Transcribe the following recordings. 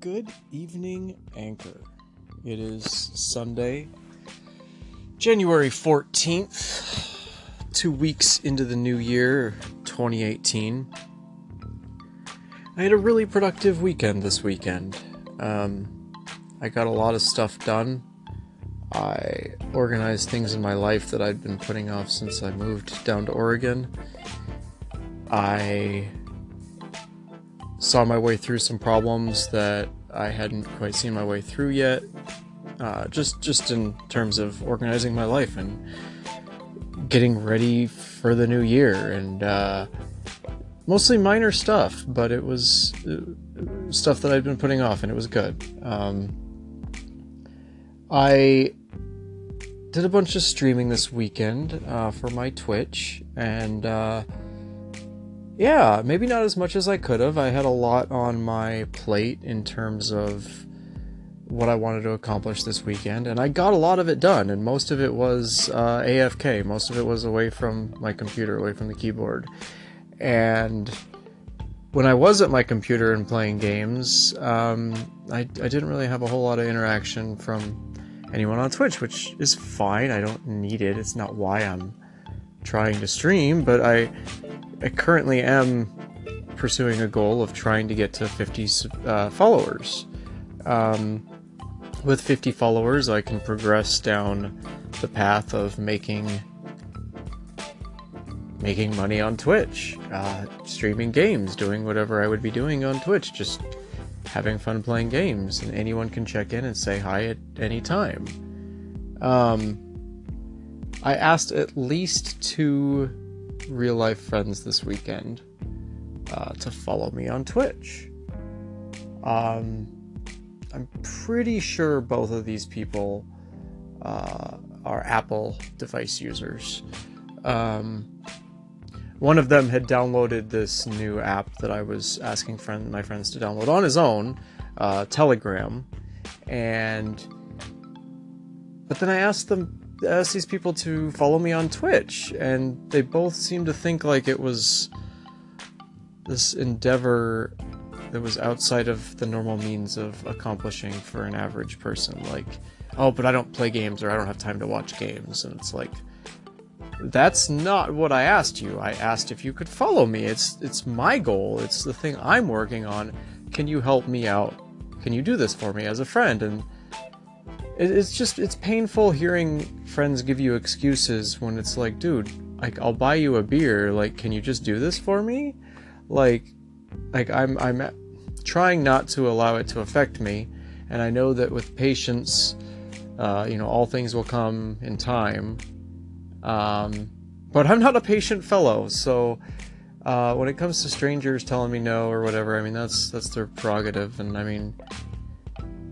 Good evening, Anchor. It is Sunday, January 14th, two weeks into the new year, 2018. I had a really productive weekend this weekend. Um, I got a lot of stuff done. I organized things in my life that I'd been putting off since I moved down to Oregon. I saw my way through some problems that I hadn't quite seen my way through yet. Uh, just just in terms of organizing my life and getting ready for the new year and uh, mostly minor stuff, but it was uh, stuff that I'd been putting off and it was good. Um, I did a bunch of streaming this weekend uh, for my Twitch and uh, yeah, maybe not as much as I could have. I had a lot on my plate in terms of what I wanted to accomplish this weekend, and I got a lot of it done, and most of it was uh, AFK. Most of it was away from my computer, away from the keyboard. And when I was at my computer and playing games, um, I, I didn't really have a whole lot of interaction from anyone on Twitch, which is fine. I don't need it. It's not why I'm trying to stream, but I I currently am pursuing a goal of trying to get to 50 uh, followers. Um, with 50 followers, I can progress down the path of making making money on Twitch, uh, streaming games, doing whatever I would be doing on Twitch, just having fun playing games, and anyone can check in and say hi at any time. Um, I asked at least two real life friends this weekend uh, to follow me on Twitch. Um, I'm pretty sure both of these people uh, are Apple device users. Um, one of them had downloaded this new app that I was asking friend my friends to download on his own, uh, Telegram, and but then I asked them asked these people to follow me on Twitch, and they both seemed to think like it was this endeavor that was outside of the normal means of accomplishing for an average person. Like, oh, but I don't play games or I don't have time to watch games. And it's like, that's not what I asked you. I asked if you could follow me. It's it's my goal. It's the thing I'm working on. Can you help me out? Can you do this for me as a friend? And it's just it's painful hearing friends give you excuses when it's like, dude, like I'll buy you a beer. Like, can you just do this for me? Like, like I'm I'm trying not to allow it to affect me, and I know that with patience, uh, you know, all things will come in time. Um, but I'm not a patient fellow, so uh, when it comes to strangers telling me no or whatever, I mean that's that's their prerogative, and I mean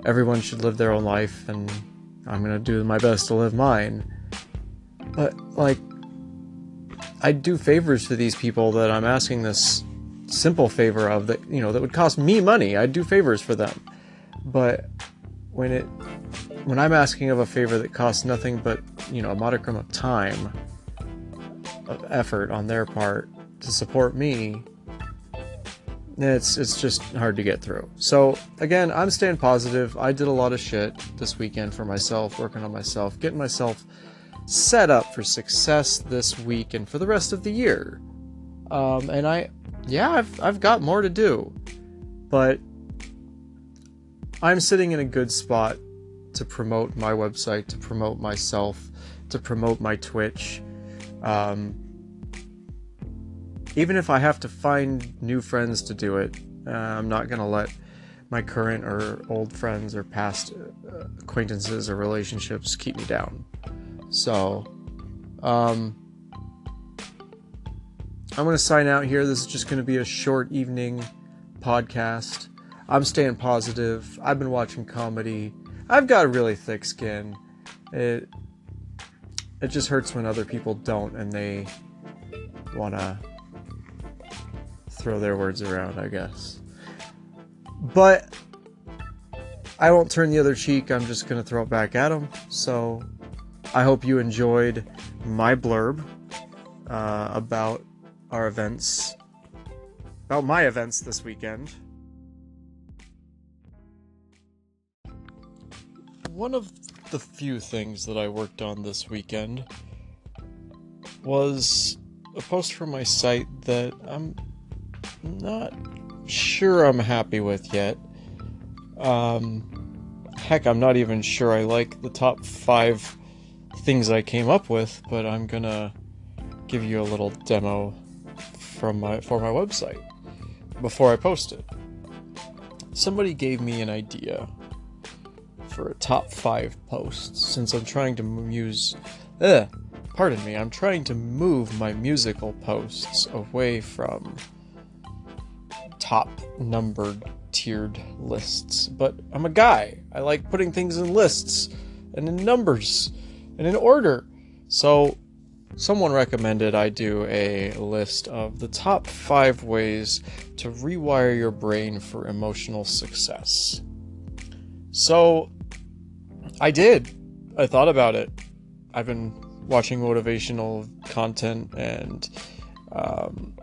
everyone should live their own life and I'm gonna do my best to live mine. But like I do favors for these people that I'm asking this simple favor of that you know that would cost me money. I do favors for them. But when it when I'm asking of a favor that costs nothing but, you know, a modicum of time of effort on their part to support me, it's it's just hard to get through. So again, I'm staying positive. I did a lot of shit this weekend for myself, working on myself, getting myself set up for success this week and for the rest of the year. Um, and I, yeah, I've I've got more to do, but I'm sitting in a good spot to promote my website, to promote myself, to promote my Twitch. Um, even if I have to find new friends to do it, uh, I'm not going to let my current or old friends or past uh, acquaintances or relationships keep me down. So, um, I'm going to sign out here. This is just going to be a short evening podcast. I'm staying positive. I've been watching comedy. I've got a really thick skin. It it just hurts when other people don't and they want to throw their words around, I guess. But I won't turn the other cheek. I'm just going to throw it back at them. So I hope you enjoyed my blurb uh, about our events, about my events this weekend. one of the few things that I worked on this weekend was a post from my site that I'm not sure I'm happy with yet. Um, heck, I'm not even sure I like the top five things I came up with, but I'm gonna give you a little demo from my for my website before I post it. Somebody gave me an idea for a top five posts since I'm trying to use. Ugh, pardon me, I'm trying to move my musical posts away from top numbered tiered lists. But I'm a guy. I like putting things in lists and in numbers and in order. So someone recommended I do a list of the top five ways to rewire your brain for emotional success. So I did. I thought about it. I've been watching motivational content and um,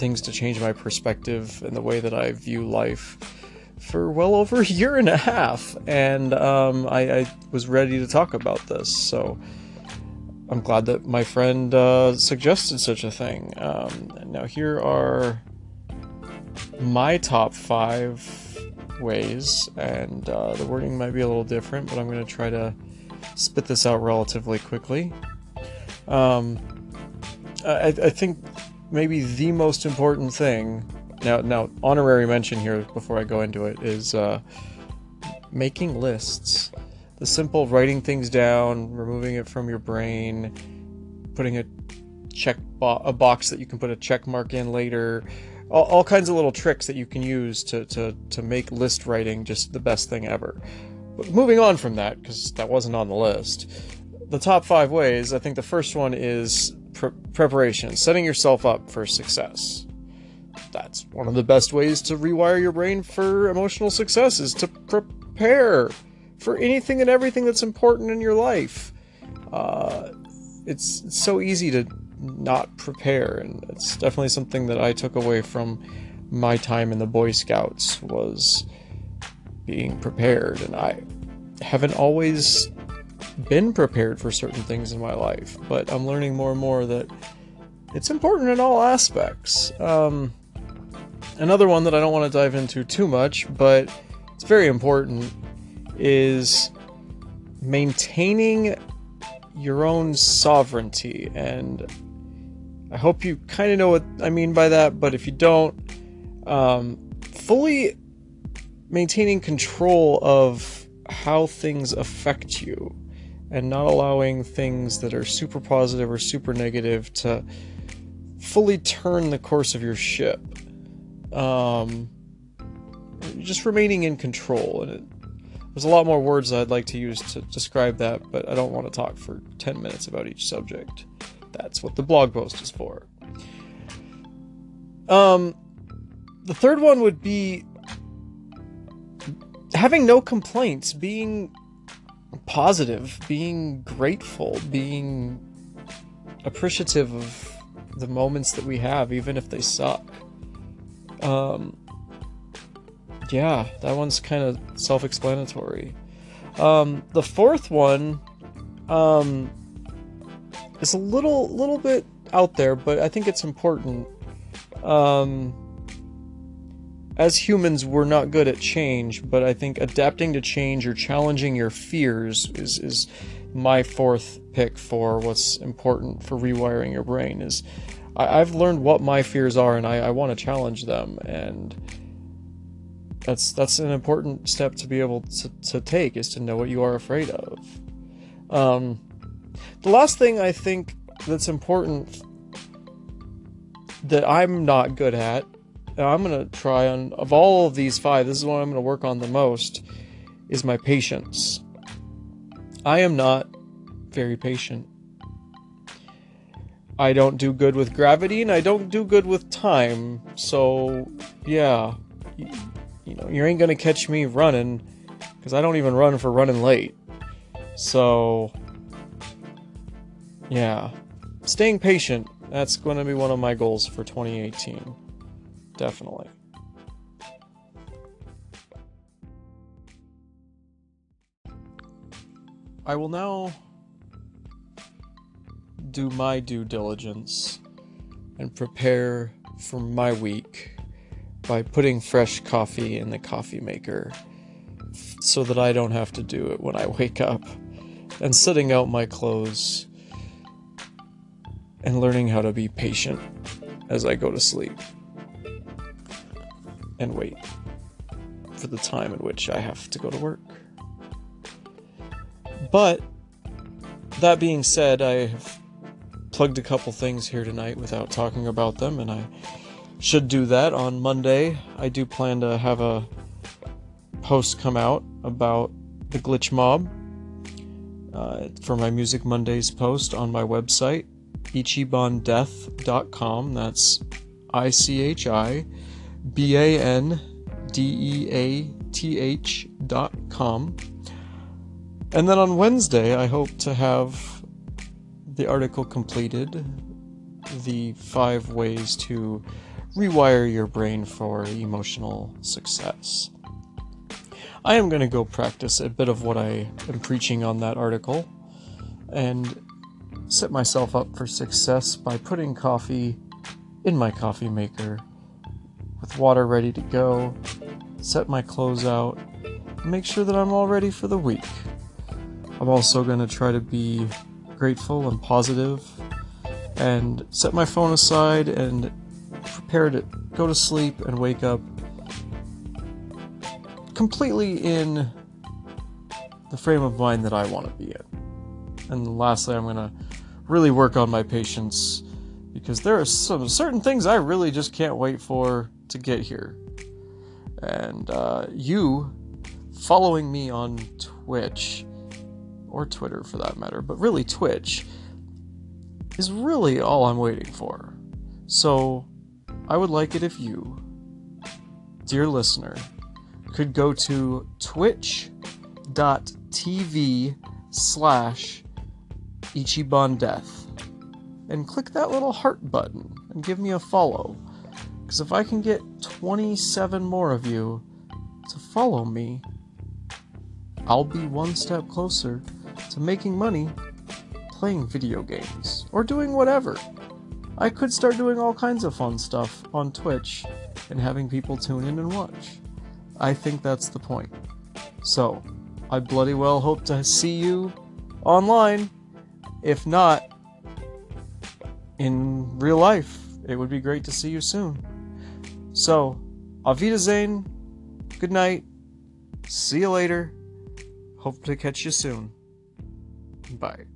things to change my perspective and the way that I view life for well over a year and a half, and um, I, I, was ready to talk about this. So I'm glad that my friend uh, suggested such a thing. Um, now here are my top five ways, and uh, the wording might be a little different, but I'm going to try to spit this out relatively quickly. Um, I, I think maybe the most important thing now now honorary mention here before I go into it is uh, making lists. The simple writing things down, removing it from your brain, putting a check bo- a box that you can put a check mark in later, all, all kinds of little tricks that you can use to, to, to make list writing just the best thing ever. But moving on from that, because that wasn't on the list, the top five ways, I think the first one is pre- preparation, setting yourself up for success. That's one of the best ways to rewire your brain for emotional success is to prepare for anything and everything that's important in your life. Uh, it's, it's so easy to not prepare and it's definitely something that I took away from my time in the Boy Scouts was being prepared and I haven't always been prepared for certain things in my life but I'm learning more and more that it's important in all aspects. Um, another one that I don't want to dive into too much but it's very important is maintaining your own sovereignty. And I hope you kind of know what I mean by that, but if you don't, um, fully maintaining control of how things affect you and not allowing things that are super positive or super negative to fully turn the course of your ship. Um, just remaining in control. And it, there's a lot more words I'd like to use to describe that, but I don't want to talk for 10 minutes about each subject. That's what the blog post is for. Um, the third one would be having no complaints, being positive, being grateful, being appreciative of the moments that we have, even if they suck. Um, yeah, that one's kind of self explanatory. Um, the fourth one, um, is a little little bit out there, but I think it's important. Um, as humans, we're not good at change, but I think adapting to change or challenging your fears is is my fourth pick for what's important for rewiring your brain. Is I, have learned what my fears are, and I, I want to challenge them, and that's that's an important step to be able to, to take is to know what you are afraid of. Um, the last thing I think that's important that I'm not good at, I'm gonna try on of all of these five, this is what I'm gonna work on the most, is my patience. I am not very patient. I don't do good with gravity and I don't do good with time. So, yeah, you, you know, you ain't gonna catch me running because I don't even run for running late. So, yeah. Staying patient, that's going to be one of my goals for 2018. Definitely. I will now do my due diligence and prepare for my week by putting fresh coffee in the coffee maker so that I don't have to do it when I wake up and setting out my clothes and learning how to be patient as I go to sleep and wait for the time in which I have to go to work. But that being said, I have plugged a couple things here tonight without talking about them, and I should do that on Monday. I do plan to have a post come out about the glitch mob uh, for my Music Mondays post on my website, ichibandeath.com. That's I C H I B A N D E A T H dot com. And then on Wednesday, I hope to have the article completed the five ways to rewire your brain for emotional success. I am going to go practice a bit of what I am preaching on that article and set myself up for success by putting coffee in my coffee maker with water ready to go, set my clothes out, make sure that I'm all ready for the week. I'm also going to try to be grateful and positive and set my phone aside and prepare to go to sleep and wake up completely in the frame of mind that I want to be in. And lastly, I'm going to really work on my patience because there are some certain things I really just can't wait for to get here. And uh, you following me on Twitch or Twitter for that matter, but really Twitch is really all I'm waiting for. So I would like it if you, dear listener, could go to twitch.tv slash Ichiban Death and click that little heart button and give me a follow. Because if I can get 27 more of you to follow me, I'll be one step closer to making money playing video games or doing whatever. I could start doing all kinds of fun stuff on Twitch and having people tune in and watch. I think that's the point. So, I bloody well hope to see you online. If not, in real life, it would be great to see you soon. So, Auf Wiedersehen, good night, see you later, hope to catch you soon. Bye.